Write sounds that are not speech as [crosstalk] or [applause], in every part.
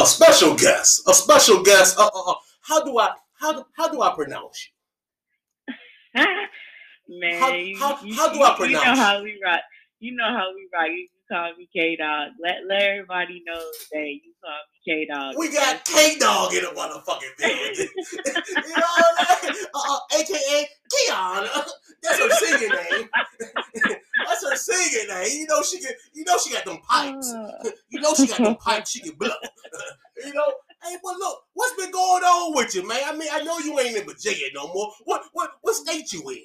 a special guest, a special guest. Uh, uh, uh, how do I how do, how do I pronounce you? [laughs] Man, how, how, you, how do I pronounce? You know how we rock. You know how we rock. You call me K Dog. Let let everybody know that you call me K Dog. We got K Dog in the motherfucking building. [laughs] you know what I mean? Uh, uh, AKA Kiauhna. That's her singing name. That's her singing name. You know she can. You know she got them pipes. You know she got them [laughs] pipes. She can blow. [laughs] you know. Hey, but look, what's been going on with you, man? I mean, I know you ain't in Virginia no more. What what what state you in?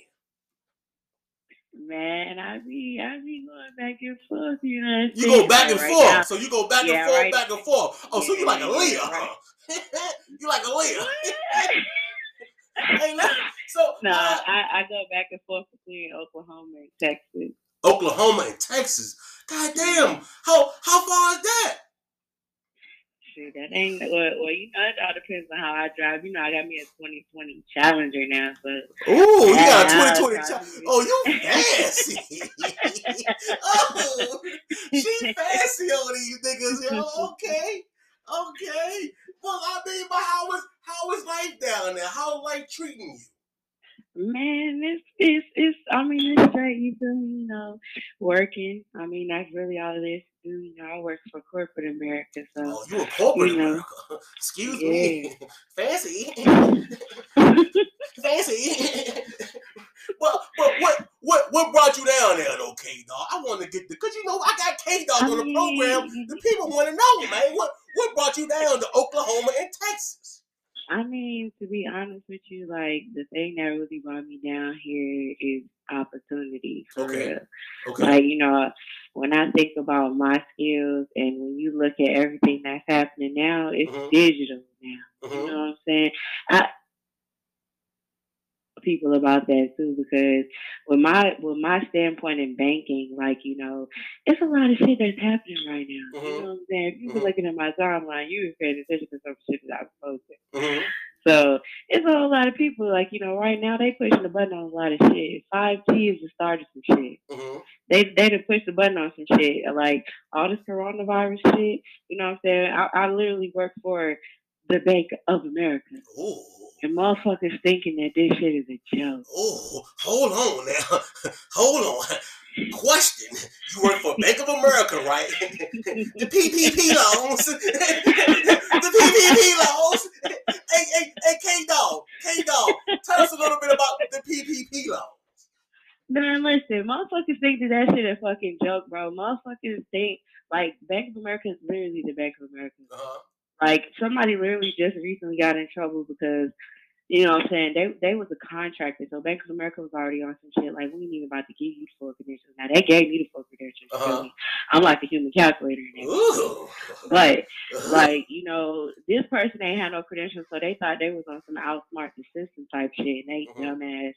Man, I be I be going back and forth. You know, What you go back and right forth. Now. So you go back yeah, and forth, right. back and forth. Oh, yeah, so you like a Leah? Right. [laughs] you like a Leah? hey, [laughs] so [laughs] no, uh, I, I go back and forth between Oklahoma and Texas. Oklahoma and Texas. God damn! How how far is that? That ain't well, well. You know, it all depends on how I drive. You know, I got me a 2020 Challenger now, but ooh, you got a 2020 Challenger. Oh, you fancy? [laughs] oh, she fancy on these niggas. Yo, okay, okay. Well, I mean, but how is how is life down there? How life treating you? Man, it's it's it's. I mean, it's great. You feel me? You know, working. I mean, that's really all it is. You know, I work for corporate America, so. Oh, you a corporate you know, America? [laughs] Excuse yeah. me, [laughs] fancy, [laughs] fancy. well, but what what what brought you down there, though, K Dog? I want to get the because you know I got K Dog on the program. The people want to know, man. What what brought you down to Oklahoma and Texas? I mean, to be honest with you, like the thing that really brought me down here is opportunity for okay. real. Okay. Like, you know, when I think about my skills and when you look at everything that's happening now, it's mm-hmm. digital now. Mm-hmm. You know what I'm saying? I people about that too because with my with my standpoint in banking, like you know, it's a lot of shit that's happening right now. Mm-hmm. You know what I'm saying? If you've been mm-hmm. looking at my timeline, you were paying attention to some shit that I was posting. Mm-hmm. So it's a whole lot of people like you know right now they pushing the button on a lot of shit. Five G is the start of some shit. Mm-hmm. They they done push the button on some shit like all this coronavirus shit. You know what I'm saying? I, I literally work for the Bank of America. Ooh. And motherfuckers thinking that this shit is a joke. Oh, hold on now. [laughs] hold on. Question. You work for Bank of America, right? [laughs] the PPP loans. [laughs] the PPP loans. Hey, hey, hey, K Dog. K Dog. Tell us a little bit about the PPP loans. Man, listen, motherfuckers think that that shit a fucking joke, bro. Motherfuckers think like Bank of America is literally the Bank of America. Uh-huh. Like somebody literally just recently got in trouble because you know what I'm saying? They they was a contractor, so Bank of America was already on some shit. Like, we ain't even about to give you the full credentials. Now, they gave me the full credentials. Uh-huh. I'm like a human calculator. But, [laughs] like, you know, this person ain't had no credentials, so they thought they was on some outsmart the system type shit. And they, uh-huh. dumbass,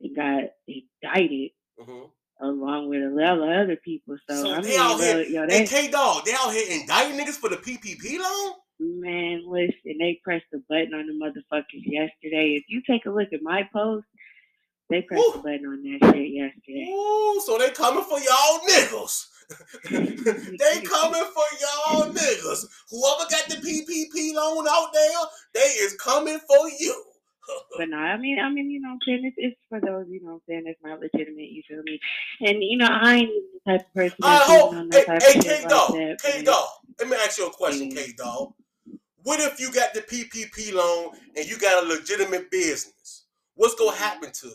they got indicted. Uh-huh. Along with a lot of other people, so, so I mean, they out here, yo, they, K Dog, they out here indicting niggas for the PPP loan. Man, listen, they pressed the button on the motherfuckers yesterday. If you take a look at my post, they pressed Ooh. the button on that shit yesterday. Ooh, so they coming for y'all niggas. [laughs] they coming for y'all niggas. Whoever got the PPP loan out there, they is coming for you. [laughs] but no, I mean, I mean, you know, what I'm saying it's, it's for those, you know, what I'm saying it's not legitimate. You feel me? And you know, I ain't the type of person. I hope. Hey, hey K Dog, K Dog. Let me ask you a question, K Dog. What if you got the PPP loan and you got a legitimate business? What's gonna happen to you?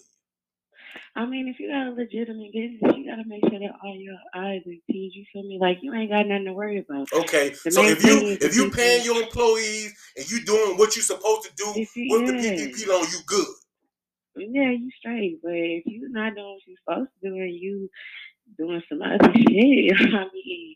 I mean, if you got a legitimate business, you gotta make sure that all your I's and T's. You feel me? Like you ain't got nothing to worry about. Okay, the so if you if you paying your employees and you doing what you supposed to do you, with yeah. the PPP loan, you good. Yeah, you straight. But if you not doing what you supposed to do and you doing some other [laughs] shit, I mean,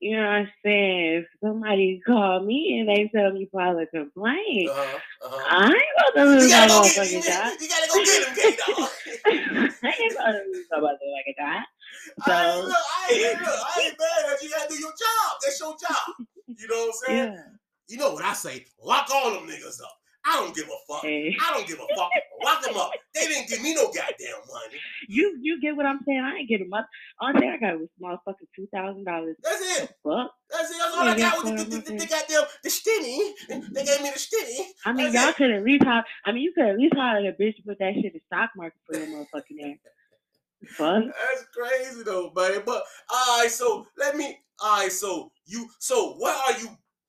you know what I'm saying? If somebody call me and they tell me file a complaint, uh-huh, uh-huh. I ain't gonna [laughs] lose my motherfucking job. You gotta go get him. I ain't gonna lose my motherfucking job. So, I ain't, look, I ain't, look, I ain't mad at you. You gotta do your job. That's your job. You know what I'm saying? Yeah. You know what I say? Lock all them niggas up. I don't give a fuck. Hey. I don't give a fuck. Lock them up. They didn't give me no goddamn money. You you get what I'm saying? I ain't get them up. All thing I got was motherfucking two thousand dollars. That's it. Fuck. That's it. That's all yeah, I got with the, the, the, the goddamn the stinny. They gave me the stinny. I mean, That's y'all could at least have. I mean, you could at least hire a bitch to put that shit in the stock market for your motherfucking ass. Fun. That's crazy though, buddy. But all right, so let me. All right, so you. So what are you?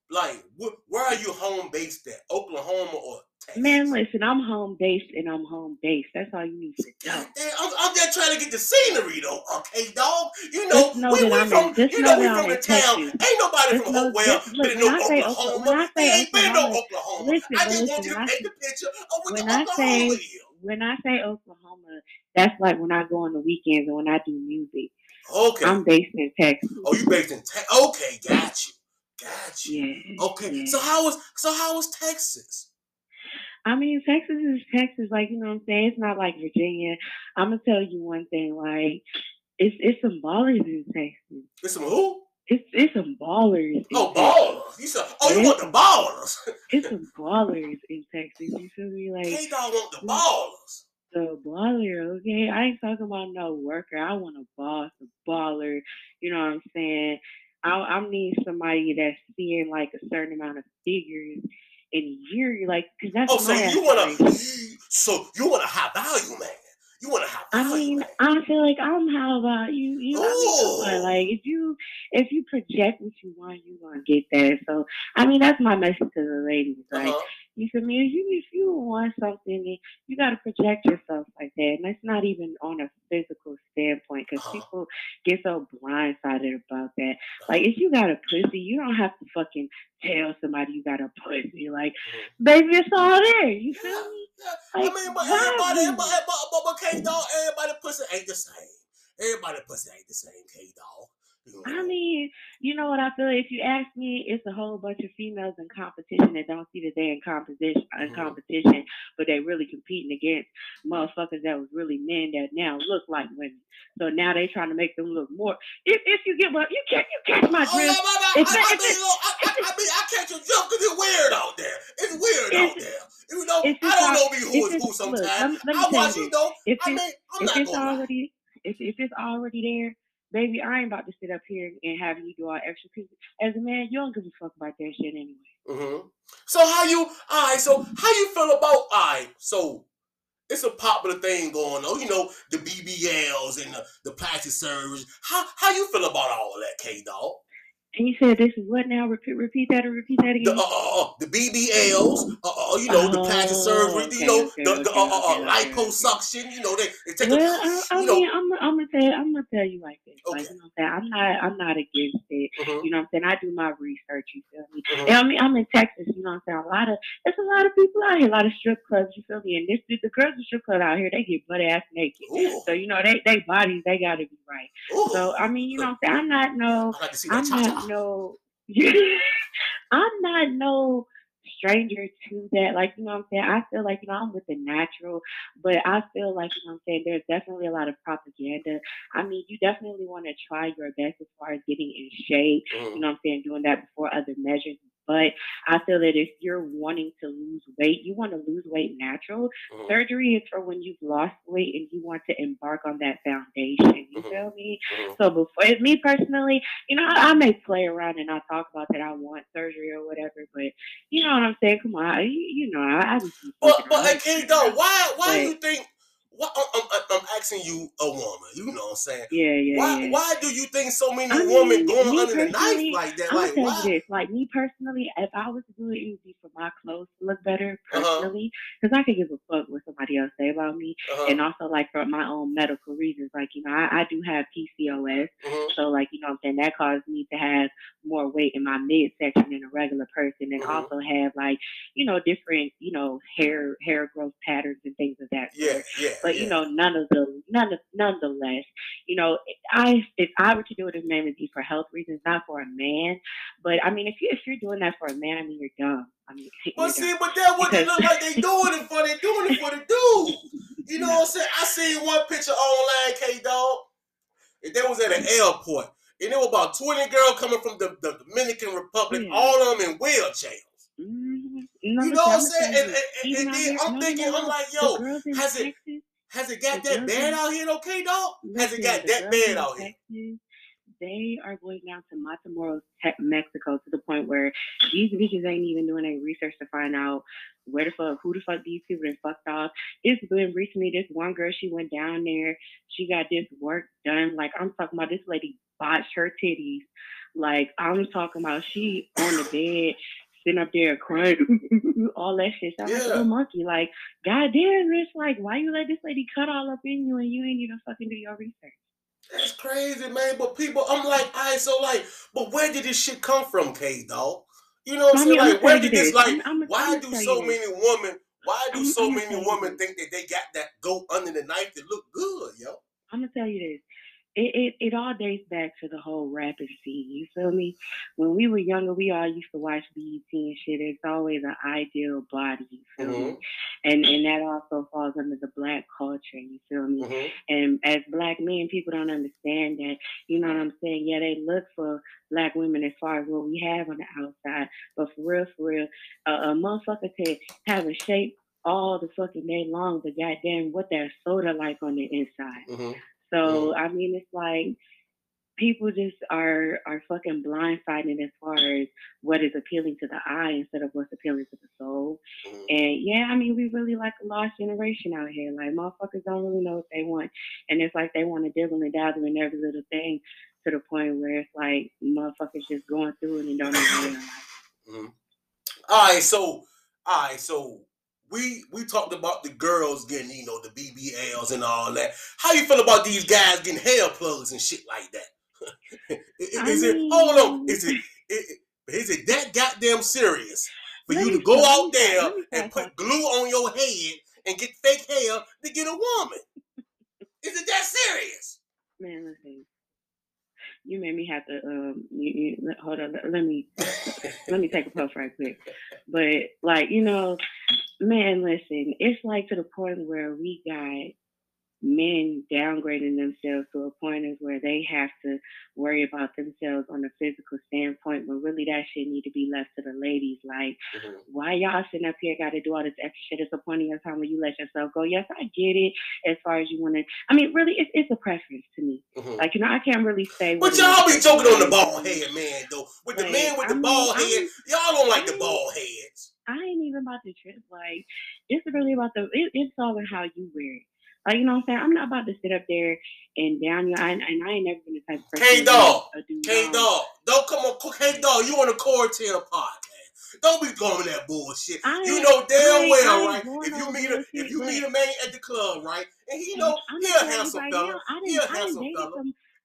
Like, wh- where are you home based at? Oklahoma or Texas? Man, listen, I'm home based and I'm home based. That's all you need to know. I'm, I'm, just trying to get the scenery though, okay, dog? You know, know we, we from, you know, we from the town. Ain't nobody just from know, Hopewell been in no Oklahoma. We ain't been in no Oklahoma. Listen, I just listen, want you to paint the picture of what when the Oklahoma is. When I say Oklahoma, that's like when I go on the weekends and when I do music. Okay. I'm based in Texas. Oh, you based in Texas? Okay, got you. Got you. Yeah. Okay. Yeah. So how was so how was Texas? I mean, Texas is Texas. Like you know what I'm saying. It's not like Virginia. I'm gonna tell you one thing. Like it's it's some ballers in Texas. It's some who? It's it's some ballers. Oh, ballers! You said, oh, you want the ballers? [laughs] it's some ballers in Texas. You feel me? Like K Dog want the ballers. The baller, okay. I ain't talking about no worker. I want a boss, a baller. You know what I'm saying? I, I need somebody that's seeing like a certain amount of figures in a year. Like, cause that's oh, so you want to, so you want a high value man. You want to have. I mean, man. I feel like I'm how about you? You know, like if you if you project what you want, you gonna get that. So I mean, that's my message to the ladies. Like uh-huh. You feel me? If you if you want something, you got to project yourself like that, and that's not even on a physical standpoint because people get so blindsided about that. Like if you got a pussy, you don't have to fucking tell somebody you got a pussy. Like, mm-hmm. baby, it's all there. You feel me? Like, I mean, but everybody, everybody, but, but, but K dog, everybody pussy ain't the same. Everybody pussy ain't the same, K dog. I mean, you know what I feel? If you ask me, it's a whole bunch of females in competition that don't see that they're in competition, in mm-hmm. competition, but they really competing against motherfuckers that was really men that now look like women. So now they trying to make them look more. If, if you get what you catch, you catch my drift. Oh, yeah, I, I, I, mean, I, I, mean, I catch a jump because it's weird out there. It's weird out there. You know, I don't know me who is who sometimes. Look, I watch you know. If I mean, I'm if not it's already, if, if it's already there baby, I ain't about to sit up here and have you do all extra. Because as a man, you don't give a fuck about that shit anyway. Mm-hmm. So how you? All right. So how you feel about? All right. So it's a popular thing going on. You know the BBLs and the, the plastic surgery. How how you feel about all that, K Dog? And you said this is what now? Repeat, repeat that or repeat that again. The, uh, uh, uh the BBLs, uh, uh, you know, oh, the plastic surgery, okay, you know, okay, the, the uh, okay, liposuction, you know, they, they take well, a, I, I mean, I'm, I'm gonna tell, I'm gonna tell you like this. Okay. Like, you know, what I'm not, I'm not against it. Mm-hmm. You know, what I'm saying I do my research. You feel me? Mm-hmm. And I mean, I'm in Texas. You know, what I'm saying a lot of, there's a lot of people out here, a lot of strip clubs. You feel me? And this, the girls in strip club out here, they get butt ass naked. Ooh. So you know, they, they bodies, they gotta be right. Ooh. So I mean, you know, what I'm saying I'm not no, I'm not no. [laughs] I'm not no stranger to that. Like, you know what I'm saying? I feel like, you know, I'm with the natural, but I feel like, you know what I'm saying, there's definitely a lot of propaganda. I mean, you definitely want to try your best as far as getting in shape, mm. you know what I'm saying, doing that before other measures but I feel that if you're wanting to lose weight, you want to lose weight natural. Mm-hmm. Surgery is for when you've lost weight and you want to embark on that foundation. You mm-hmm. feel me? Mm-hmm. So before me personally, you know, I, I, may play around and I talk about that I want surgery or whatever, but you know what I'm saying? Come on, you, you know, I, I just. But but hey, though, why why do you think what I'm, I'm, asking you, a woman. You know what I'm saying? Yeah, yeah. Why yeah. why do you think so many I mean, women going under the knife like that? I'm like why? This. Like me personally, if I was to do it, it would be for my clothes to look better uh-huh. personally, because uh-huh. I could give a fuck what somebody else say about me, uh-huh. and also like for my own medical reasons. Like you know, I, I do have PCOS, uh-huh. so like you know, what I'm saying that caused me to have more weight in my midsection than a regular person, and uh-huh. also have like you know different you know hair hair growth patterns and things of that. Yeah, yeah. But yeah. you know, none of the none of nonetheless, you know, I if I were to do it as man, it'd be for health reasons, not for a man. But I mean, if you if you're doing that for a man, I mean, you're dumb. I mean, [laughs] but see, but that what they look like they doing it for. They doing it for the dude. You know what I'm saying? I seen one picture online, K Dog. And that was at an airport. And there were about 20 girls coming from the, the Dominican Republic, mm. all of them in wheelchairs. Mm-hmm. You know what I'm saying? And, and, and then I'm thinking, I'm like, yo, has it has it got that bad out here, okay, dog? Has it got that bad out here? they are going down to Matamoros, Mexico, to the point where these bitches ain't even doing any research to find out where the fuck, who the fuck these people been fucked off. It's been recently. This one girl, she went down there. She got this work done. Like I'm talking about, this lady botched her titties. Like I'm talking about, she on the bed sitting up there crying, [laughs] all that shit. Sounds oh, yeah. like a monkey. Like, goddamn, it's like, why you let this lady cut all up in you and you ain't even fucking do your research? That's crazy, man. But people, I'm like, I right, so like, but where did this shit come from, K dog? You know what I'm saying? Like, where did this like? I'm, I'm, why I'm do so many women? Why do mm-hmm, so mm-hmm, many mm-hmm. women think that they got that go under the knife that look good, yo? I'm gonna tell you this it, it, it all dates back to the whole rapping scene. You feel me? When we were younger, we all used to watch BET and shit. It's always an ideal body. You feel mm-hmm. me? And and that also falls under the black culture. You feel me? Mm-hmm. And as black men, people don't understand that. You know what I'm saying? Yeah, they look for black women as far as what we have on the outside, but for real, for real, uh, a motherfucker can have a shape all the fucking day long, but goddamn, what that soda like on the inside. Mm-hmm. So I mean, it's like people just are are fucking blindsided as far as what is appealing to the eye instead of what's appealing to the soul. Mm-hmm. And yeah, I mean, we really like a lost generation out here. Like motherfuckers don't really know what they want, and it's like they want to dibble and dabble in every little thing to the point where it's like motherfuckers just going through it and don't even realize. Mm-hmm. All right, so all right, so we we talked about the girls getting, you know, the BBLs and all that. How you feel about these guys getting hair plugs and shit like that? [laughs] is, it hold on? Is it, is it that goddamn serious for you to go out there and put glue on your head and get fake hair to get a woman? Is it that serious? Man, listen. You made me have to um you, you hold on let me let me take a puff right quick. But like, you know, Man, listen, it's like to the point where we got men downgrading themselves to a point of where they have to worry about themselves on a physical standpoint when really that shit need to be left to the ladies. Like, mm-hmm. why y'all sitting up here got to do all this extra shit? It's a point in your time where you let yourself go. Yes, I get it. As far as you want to, I mean, really, it's, it's a preference to me. Mm-hmm. Like, you know, I can't really say. But y'all be joking on the bald head, man. Though with the man with the I bald mean, head, y'all don't like I the bald heads. I ain't even about the trip. Like, it's really about the. It, it's all in how you wear it. Like, you know what I'm saying? I'm not about to sit up there and down your. And, and I ain't never been the type of person. K Dog. Hey, Dog. Don't come on. Hey, Dog, you on the quarantine podcast. Don't be going that bullshit. I you know damn well, right? If you meet a if you meet a man at the club, right, and he know he'll have some fella. He'll have some fella.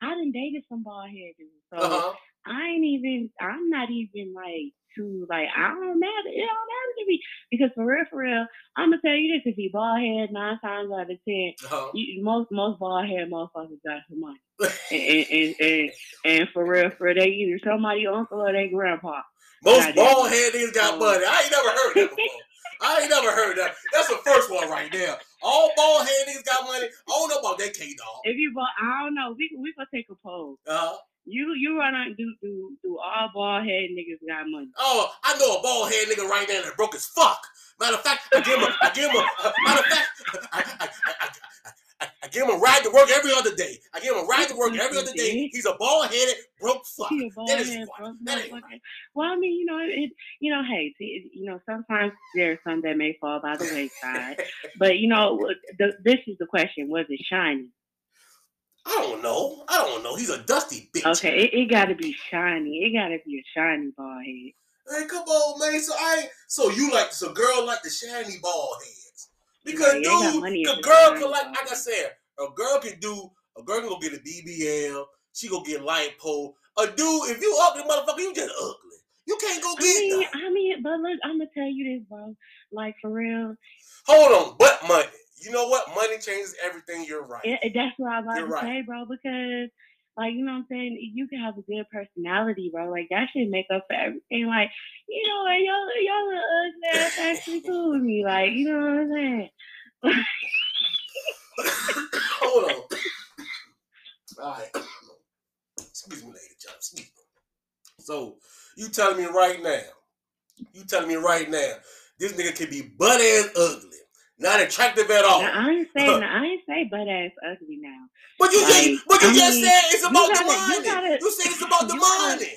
I done dated some bald head so uh-huh. I ain't even. I'm not even like to like I don't matter. It don't matter to me because for real, for real, I'm gonna tell you this: if you bald head nine times out of 10 uh-huh. you, most most bald head motherfuckers got some money, [laughs] and, and, and, and for real, for real, they either somebody uncle or they grandpa. Most bald head niggas got money. I ain't never heard that before. [laughs] I ain't never heard that. That's the first one right there. All bald head niggas got money. I don't know about that K dog. If you bald, I don't know. We we gonna take a poll. Uh-huh. You you run out do do do all bald head niggas got money. Oh, I know a bald head nigga right now that broke as fuck. Matter of fact, I give him a, I give him a, [laughs] matter of fact, I, I, I, I, give him a ride to work every other day. I give him a ride to work every other day. [laughs] He's a bald headed broke fuck. That is fuck. That ain't right. Well, I mean, you know, it, you know, hey, you know, sometimes there's some that may fall by the wayside, [laughs] but you know, the, this is the question: Was it shiny? I don't know. I don't know. He's a dusty bitch. Okay, it, it got to be shiny. It got to be a shiny bald head. Hey, come on, man. So I so you like so girl like the shiny bald heads because yeah, dude, the girl can like like I said, a girl can do a girl can go get a BBL. She go get lipo. A dude, if you ugly motherfucker, you just ugly. You can't go get. I mean, I mean, but look, I'm gonna tell you this, bro. Like for real. Hold on, butt money you know what? Money changes everything. You're right. It, that's what I'm about You're to right. say, bro. Because, like, you know what I'm saying? You can have a good personality, bro. Like, that should make up for everything. Like, you know what? Y'all, y'all little ugly ass actually [laughs] cool with me. Like, you know what I'm saying? [coughs] Hold on. All right. Excuse me, lady John. Excuse me. So, you telling me right now, you telling me right now this nigga can be butt ass ugly, not attractive at all. Now, I ain't say, I ain't say butt ass ugly now. But you, like, but you I just mean, said it's about gotta, the money. You, gotta, you said it's about the money.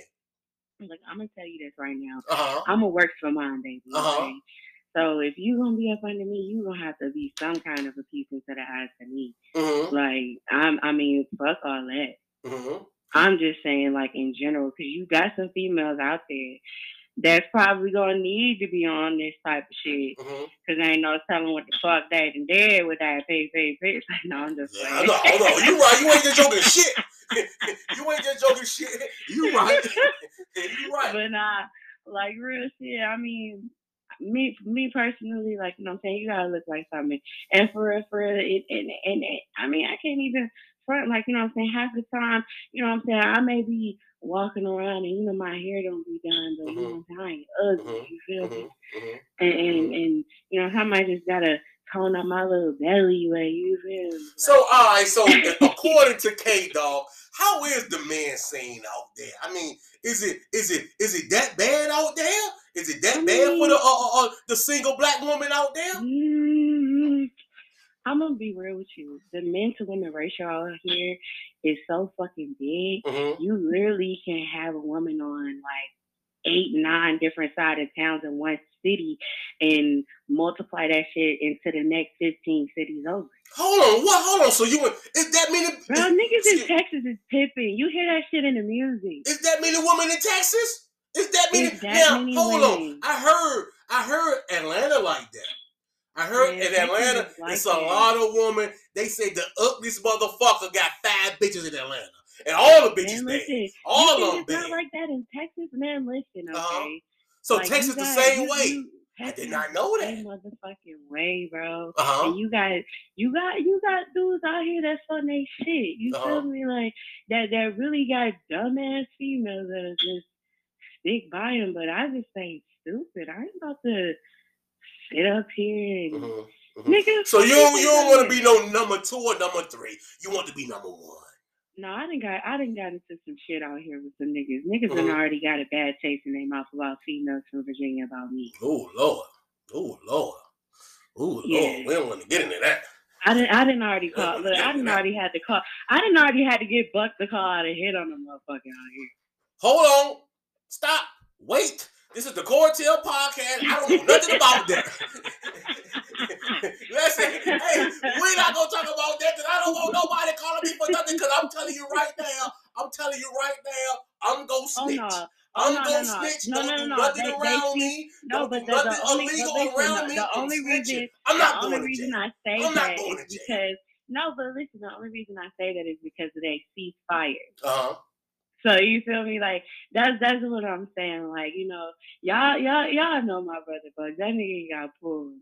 Look, I'm gonna tell you this right now. Uh-huh. I'm gonna work for mine, baby. Uh-huh. Okay? So if you gonna be up under me, you gonna have to be some kind of a piece into the eyes of me. Mm-hmm. Like I'm, I mean, fuck all that. Mm-hmm. I'm just saying, like in general, because you got some females out there that's probably gonna need to be on this type of shit. Mm-hmm. Cause I ain't no telling what the fuck they and did with that pay pay pay. no, I'm just yeah, saying. No, no, you right. You ain't just joking shit. [laughs] you ain't just joking shit. You right. [laughs] you right. But nah, like real shit. I mean, me me personally, like you know, what I'm saying you gotta look like something. And for real, for real, it, and, and, and I mean, I can't even front like you know, what I'm saying half the time, you know, what I'm saying I may be walking around and you know my hair don't be done, but mm-hmm. you know mm-hmm. I ain't ugly. Mm-hmm. You feel mm-hmm. me? Mm-hmm. And, and and you know I just gotta tone up my little belly way. You feel me? So all right, so according to K Dog, how is the man scene out there? I mean, is it is it is it that bad out there? Is it that I bad for the uh, uh, uh, the single black woman out there? Mm, I'm gonna be real with you. The men to women ratio out here is so fucking big. Mm-hmm. You literally can have a woman on like eight, nine different side of towns in one city and multiply that shit into the next 15 cities over. Hold on, what? Hold on. So you is that mean? Bro, niggas in Texas is pipping. You hear that shit in the music. Is that mean a woman in Texas? Is that mean? Now, hold women. on. I heard, I heard Atlanta like that. I heard yeah, in Atlanta, like it's a lot of women. They say the ugliest motherfucker got five bitches in Atlanta, and all the bitches man, listen, All of them it's not like that in Texas, man. Listen, uh-huh. okay. Uh-huh. So like, Texas got, the same you, way. You, I did not know that. Motherfucking way, bro. Uh-huh. And you got, you got, you got dudes out here that's on their shit. You uh-huh. feel me? Like that, that really got dumbass females that just stick by them. But I just ain't stupid. I ain't about to sit up here and mm-hmm, mm-hmm. nigga. So you don't, you don't want to be no number two or number three. You want to be number one. No, I didn't got I didn't got into some shit out here with some niggas. Niggas mm-hmm. already got a bad taste in their mouth about females from Virginia about me. Oh Lord. Oh Lord. Oh yeah. Lord. We don't want to get into that. I didn't I didn't already call look, I didn't already had to call I didn't already had to get Buck the call out and hit on the motherfucker out here. Hold on. Stop. Wait. This is the Cortel podcast. I don't know nothing about that. [laughs] Listen, hey, we're not gonna talk about that because I don't want nobody calling me for nothing. Because I'm telling you right now, I'm telling you right now, I'm gonna oh, snitch. Oh, no. I'm no, gonna no, snitch. No, don't no, do nothing they, around they me. No, don't but do the, nothing the only, illegal listen, around me. The only reason, I'm not the only reason I say I'm that is because no, but listen, the only reason I say that is because they cease fire. Uh huh. So you feel me? Like that's that's what I'm saying. Like you know, y'all y'all y'all know my brother Buck. That nigga got pulled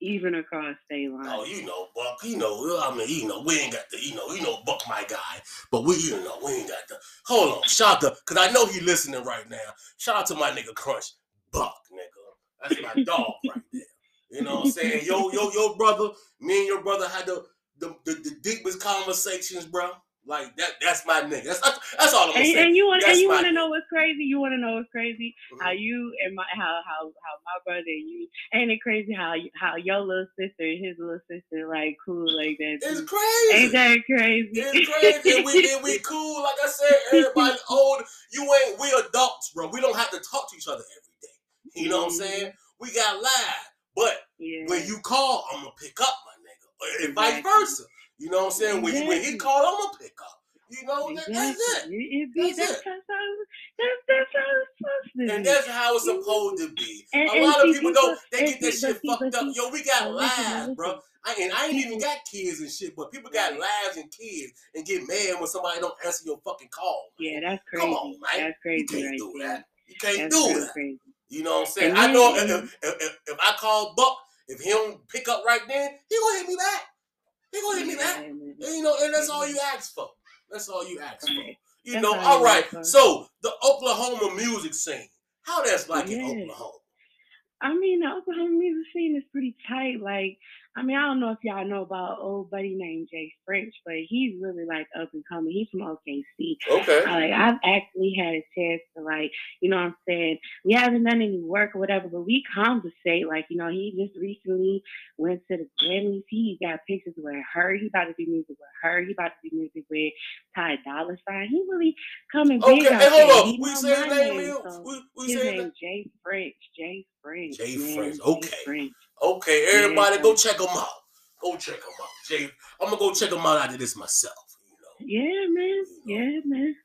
even across state oh, lines. Oh, you know, Buck. You know, I mean, you know, we ain't got the, you know, you know, Buck, my guy. But we, you know, we ain't got the. Hold on, shout out, cause I know he listening right now. Shout out to my nigga Crunch, Buck, nigga. That's my dog right there. You know what I'm saying? Yo, yo, yo, brother. Me and your brother had the the, the, the deepest conversations, bro. Like that that's my nigga. That's that's all I'm and, saying. And you want and you want to know what's crazy? You want to know what's crazy? Mm-hmm. How you and my how how how my brother and you ain't it crazy how how your little sister and his little sister like cool like that? It's crazy. Ain't that crazy? It's crazy. and, we, and we [laughs] cool. Like I said, everybody old. You ain't we adults, bro. We don't have to talk to each other every day. You know mm-hmm. what I'm mm-hmm. saying? We got live, but yeah. when you call, I'm gonna pick up my nigga, and vice versa. You know what I'm saying? When, when he called, I'm gonna pick up. You know, that, that's it. It be, that's, that's, it. How, that's, that's how it's supposed to be. And that's how it's supposed to be. And, a and lot of people, don't, they get that shit fucked up. Yo, we got lives, bro. I, and I ain't even got kids and shit, but people got lives and kids and get mad when somebody don't answer your fucking call. Man. Yeah, that's crazy. Come on, man. That's crazy. You can't right do there. that. You can't that's do that. Crazy. You know what I'm saying? I know if, if, if, if, I call Buck, if he don't pick up right then, he gonna hit me back. He gonna hit me back. And, you know, and that's all you ask for. That's all you ask for. You that's know, all right. So the Oklahoma music scene, how that's like yeah. in Oklahoma? I mean, the Oklahoma music scene is pretty tight. Like, I mean, I don't know if y'all know about old buddy named Jay French, but he's really like up and coming. He's from OKC. Okay. Like I've actually had a chance to like, you know what I'm saying? We haven't done any work or whatever, but we conversate. Like, you know, he just recently went to the Grammys. He got pictures with her. He about to do music with her. He about to do music with Ty Dolla Sign. He really coming okay. big out hey, hold on. We say his name, name, so We, we his say name. Jay French. Jay French. Jay man. French, Jay okay. French. Okay, everybody, Yeah. go check them out. Go check them out. Jay, I'm gonna go check them out after this myself. You know, Yeah, man. Yeah, man.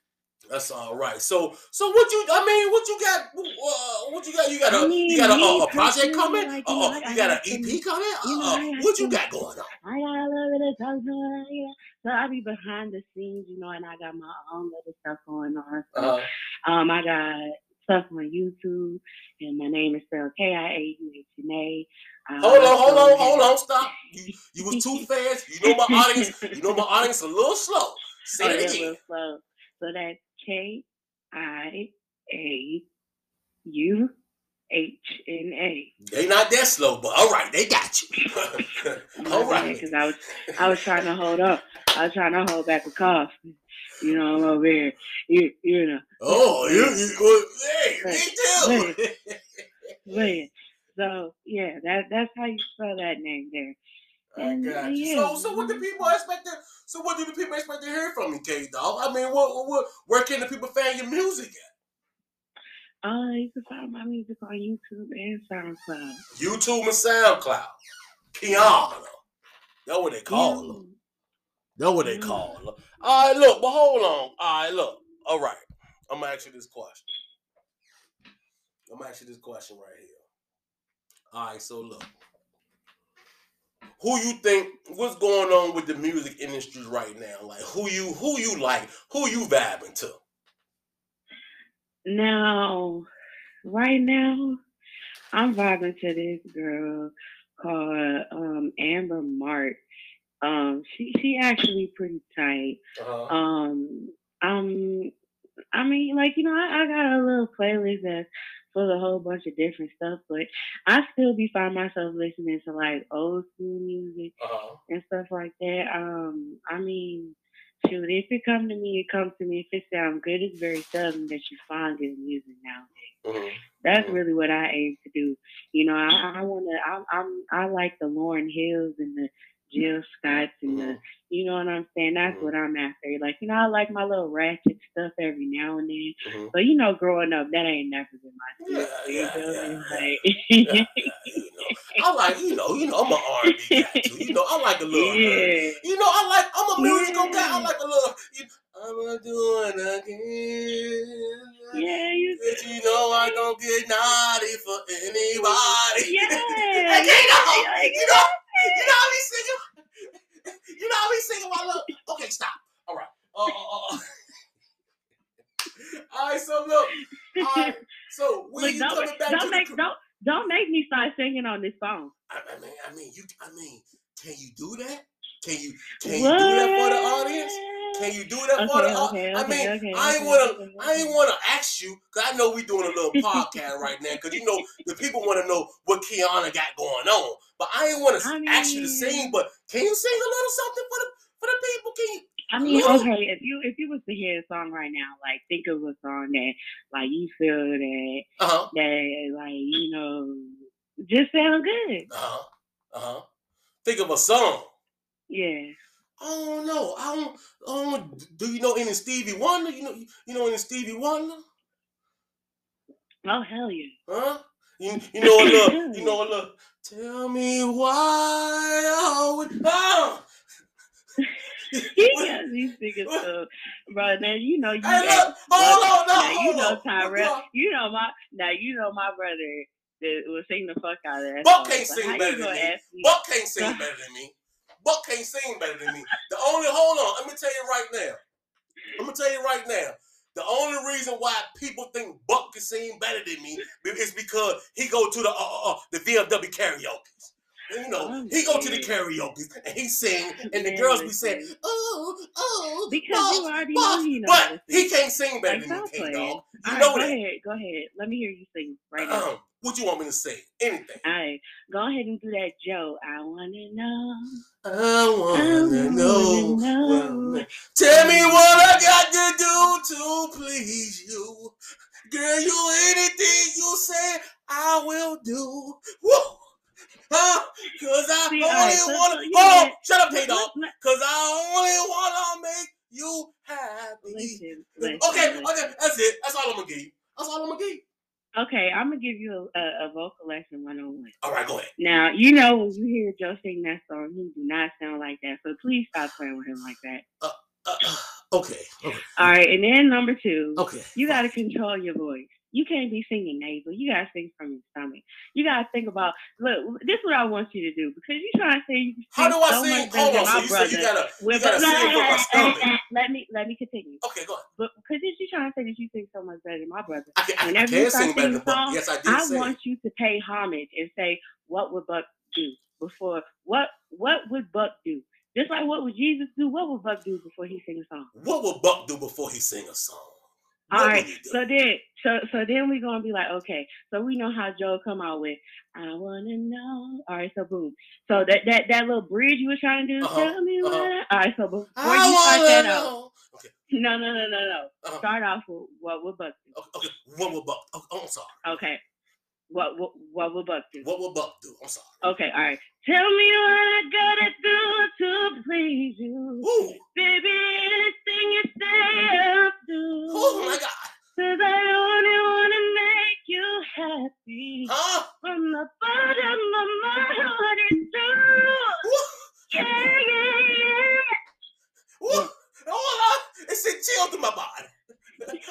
that's all right. So, so what you? I mean, what you got? Uh, what you got? You got a I mean, you got a, a, a project coming? like, Uh, you know, uh, you got an EP coming? You know, uh, what you got going on? I got a little bit of something, yeah. So I be behind the scenes, you know, and I got my own little stuff going on. So, Uh, um, I got stuff on YouTube, and my name is spelled K I A U H N A. Hold on, hold on, hold on, stop. You, you was too [laughs] fast. You know my audience. You know my audience a little slow. Say Oh, it again. slow. So that's K I A U H N A. They not that slow, but all right, they got you. [laughs] [laughs] all right. Because I was, I was trying to hold up. I was trying to hold back a cough. You know, I'm over here. You, you know. Oh, you, you well, hey, me too. [laughs] So yeah, that that's how you spell that name there. I And, got uh, you. yeah. So, so what do people expect? To, so, what do the people expect to hear from you, K Dog? I mean, what, what, where can the people find your music at? Uh, you can find my music on YouTube and SoundCloud. YouTube and SoundCloud. Kiauhna. That's what they call. Yeah. That's what they Mm. call. All right, look, but hold on. All right, look. All right, I'm gonna ask you this question. I'm gonna ask you this question right here. All right, so look. Who you think what's going on with the music industry right now? Like who you who you like, who you vibing to? Now, right now, I'm vibing to this girl called um, Amber Mark. Um, she she actually pretty tight. Uh-huh. Um, um, I mean, like you know, I, I got a little playlist that's full of a whole bunch of different stuff, but I still be find myself listening to like old school music Uh-huh. and stuff like that. Um, I mean, shoot, if it come to me, it comes to me. If it sounds good, it's very seldom that you find good music nowadays. Mhm. That's Mhm. really what I aim to do. You know, I, I want to. I'm, I'm. I like the Lauryn Hills and the Jill Scotts and the. Mhm. You know what I'm saying? That's Mhm. what I'm after. Like, you know, I like my little ratchet stuff every now and then. Mhm. But you know, growing up, that ain't never been my thing. yeah, yeah, yeah. Like, Yeah, you know. I like, you know, you know, I'm an R&B guy too. You know, I like a [laughs] little. yeah. You know, I like. I'm a musical guy. I like a little. You, I'm gonna do it again. Yeah, you But you know I don't get naughty for anybody. [laughs] Yeah. you know, you know, you know how we singing. You know how we singing my little. Okay, stop. All right. Uh, uh, uh. [laughs] All right. So look. All right. So when Look, you don't, coming back don't to make the? don't don't make me start singing on this phone. I, I mean, I mean, you. I mean, can you do that? Can you? Can you do that for the audience? Can you do that for the Okay, okay, I mean, okay, I ain't okay, wanna, okay, I ain't wanna ask you, cause I know we doing a little podcast right now, cause you know the people want to know what Kiauhna got going on. But I ain't wanna I ask you to sing. But can you sing a little something for the for the people? Can you? I mean, okay, if you if you was to hear a song right now, like think of a song that like you feel that Uh huh. that like you know just sound good. Uh huh. Uh huh. Think of a song. Yeah. I don't know. I don't. I don't. Do you know any Stevie Wonder? You know. You know any Stevie Wonder? Oh hell yeah. Huh? You, you know a [coughs] little, you know a little. Tell me why I would. Oh! He [laughs] got these niggas so, bro. Now you know you. Hey, look, hold on, no, now you know. Tyrell. You know my now you know my brother that will sing the fuck out of that. Buck song. can't sing better than gonna me. ask me? Buck can't sing better than me. Buck can't sing better than me. The only hold on, let me tell you right now. I'm gonna tell you right now. The only reason why people think Buck can sing better than me is because he go to the uh, uh, uh, the VFW karaoke's. And, you know, he go to the karaoke's and he sing, and the Man, girls be saying, "Oh, oh, Because Buck, you already Buck," know you know. but he can't sing better Like, than me, stop K playing. Dog. You know right, go that. ahead, go ahead. Let me hear you sing right now. What you want me to say? Anything. All right. Go ahead and do that, Joe. I wanna know. I wanna, know. know. Tell me what I got to do to please you. Girl, you anything you say, I will do. Woo! Huh? Cause I See, only right, wanna so, oh, shut up, Dog. Cause I only wanna make you happy. Listen, listen, okay, listen. okay, that's it. That's all I'm gonna give you. That's all I'm gonna give you. Okay, I'm gonna give you a, a, a vocal lesson one on one. All right, go ahead. Now you know when you hear Joe sing that song, he do not sound like that. So please stop playing with him like that. Uh, uh, [sighs] okay, okay. All right, and then number two. Okay. You got to control your voice you can't be singing nasal. You gotta sing from your stomach. You gotta think about look. This is what I want you to do because you trying to sing. you. How do I so sing? Hold on. So you brother. you gotta, you gotta sing from my [laughs] stomach. Let me let me continue. Okay, go ahead. But because you trying to say that you sing so much better than my brother. I, I, Whenever I you start sing better song, Yes, I did. I want you to pay homage and say, "What would Buck do before? What what would Buck do?" Just like what would Jesus do? What would Buck do before he sing a song? What would Buck do before he sing a song? All right. So then, so so then we're gonna be like, okay. So we know how Joe come out with, I wanna know. All right. So boom. So that that that little bridge you were trying to do. Uh-huh. Tell me uh-huh. what. All right. So before I you start that know. out. Okay. No, no, no, no, no. Uh-huh. Start off with what would Buck do? Okay. What would Buck? Oh, I'm sorry. Okay. What what what will Buck do? What will Buck do? I'm sorry. Okay, all right. Tell me what I gotta do to please you, Ooh. baby. Anything you say, I'll do. Oh my God. Cause I only wanna make you happy. Huh? From the bottom of my heart, it's true. Yeah, yeah, yeah. Woo. Hold on. It sent chills through my body.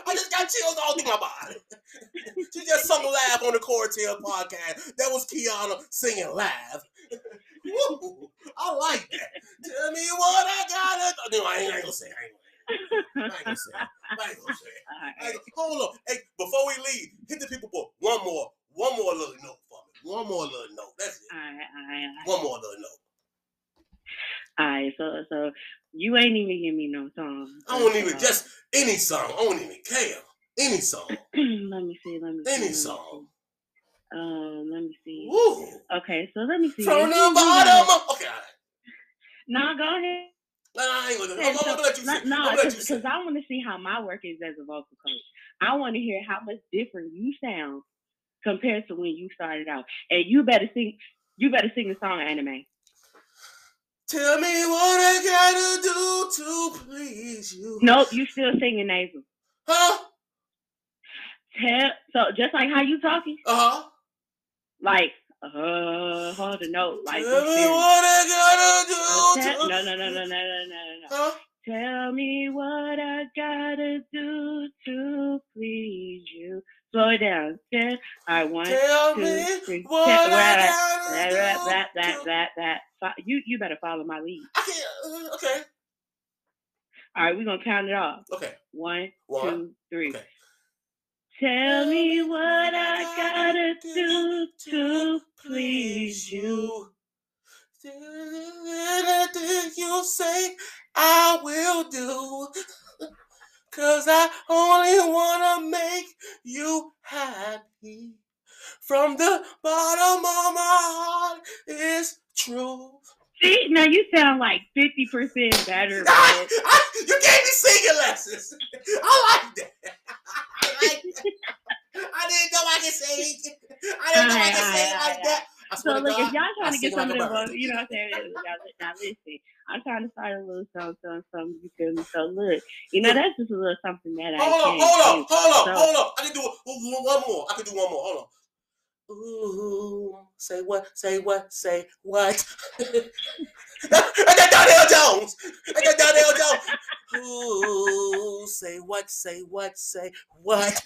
I just got chills all through my body. Just sung live on the Cortail podcast. That was Kiauhna singing live. [laughs] Woo, I like that. Tell me what I gotta do. No, I ain't, I ain't gonna say. I ain't gonna, I ain't gonna say. I ain't gonna say. I ain't gonna, [laughs] hold on. Hey, before we leave, hit the people for one more, one more little note for me. One more little note. That's it. All right, all right, all right. One more little note. All right, so so you ain't even give me no song. I don't even uh, just any song. I don't even care. Any song. let me see. Let me see. Any song. Um, let me see. Woo. Okay, so let me see. From the bottom. Okay. No, go ahead. No, I ain't gonna. I'm, so, I'm gonna let you. No, because I want to see how my work is as a vocal coach. I want to hear how much different you sound compared to when you started out. And you better sing. You better sing the song anime. Tell me what I gotta do to please you. Nope, you still singing nasal. Huh? Tell so just like how you talking. Uh huh. Like uh, hard to know. Like, Tell me what I gotta do. Uh, no, no, no, no, no, no, no, no. Tell me what I gotta do to please you. Slow it down. Ten. I want Tell to. Me what I gotta do. That, that, that, that, that. You, you better follow my lead. I can't. Uh, okay. All right, we're gonna count it off. Okay. One, One. two, three. Okay. Tell me what I gotta do to please you. Anything you say, I will do. [laughs] Cause I only wanna make you happy. From the bottom of my heart it's true. See, now you sound like 50% better. [laughs] Ah, I, I, ah, you gave me singing lessons. [laughs] I like that. I like that. I didn't know I could sing. I didn't know I could say [laughs] sing like that. so look, God, if y'all trying to get some of them, you know what I'm saying? Now listen, I'm trying to start a little something, something, something. You feel me? So look, you know that's just a little something that I. Hold on, hold on, hold on, so, hold on. I can do one more. I can do one more. Hold on. Ooh, say what? Say what? Say what? I got Donell Jones. I got Donell Jones. Ooh, say what? Say what? Say what?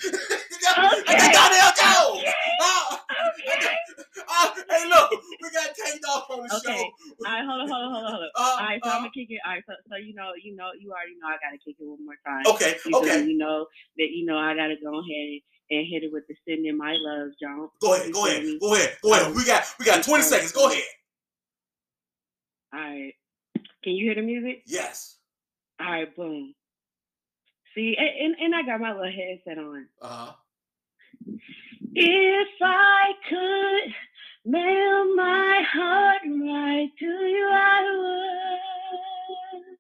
I got Donell Jones. Oh, oh, hey, look, we got K Dog on the okay. show. All right, hold on, hold on, hold on, hold on. Uh, all right, so uh, I'm gonna kick it. All right, so, so you know, you know, you already know I gotta kick it one more time. Okay, okay. You know that you know I gotta go ahead and hit it with the sending my love, John. Go ahead, go ahead, go ahead, go ahead. We got we got 20 seconds. Go ahead. All right. Can you hear the music? Yes. All right, boom. See, and, and I got my little headset on. Uh huh. If I could mail my heart right to you, I would.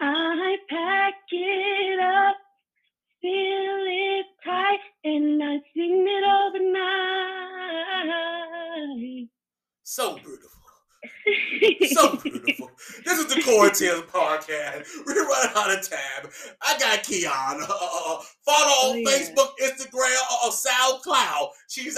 I pack it up, fill it and I sing it overnight. So beautiful. [laughs] so beautiful. This is the Quarantine Podcast. [laughs] We're running out of time. I got Kiauhna. Uh, uh, uh follow on oh, yeah. Facebook, Instagram, or uh, SoundCloud. She's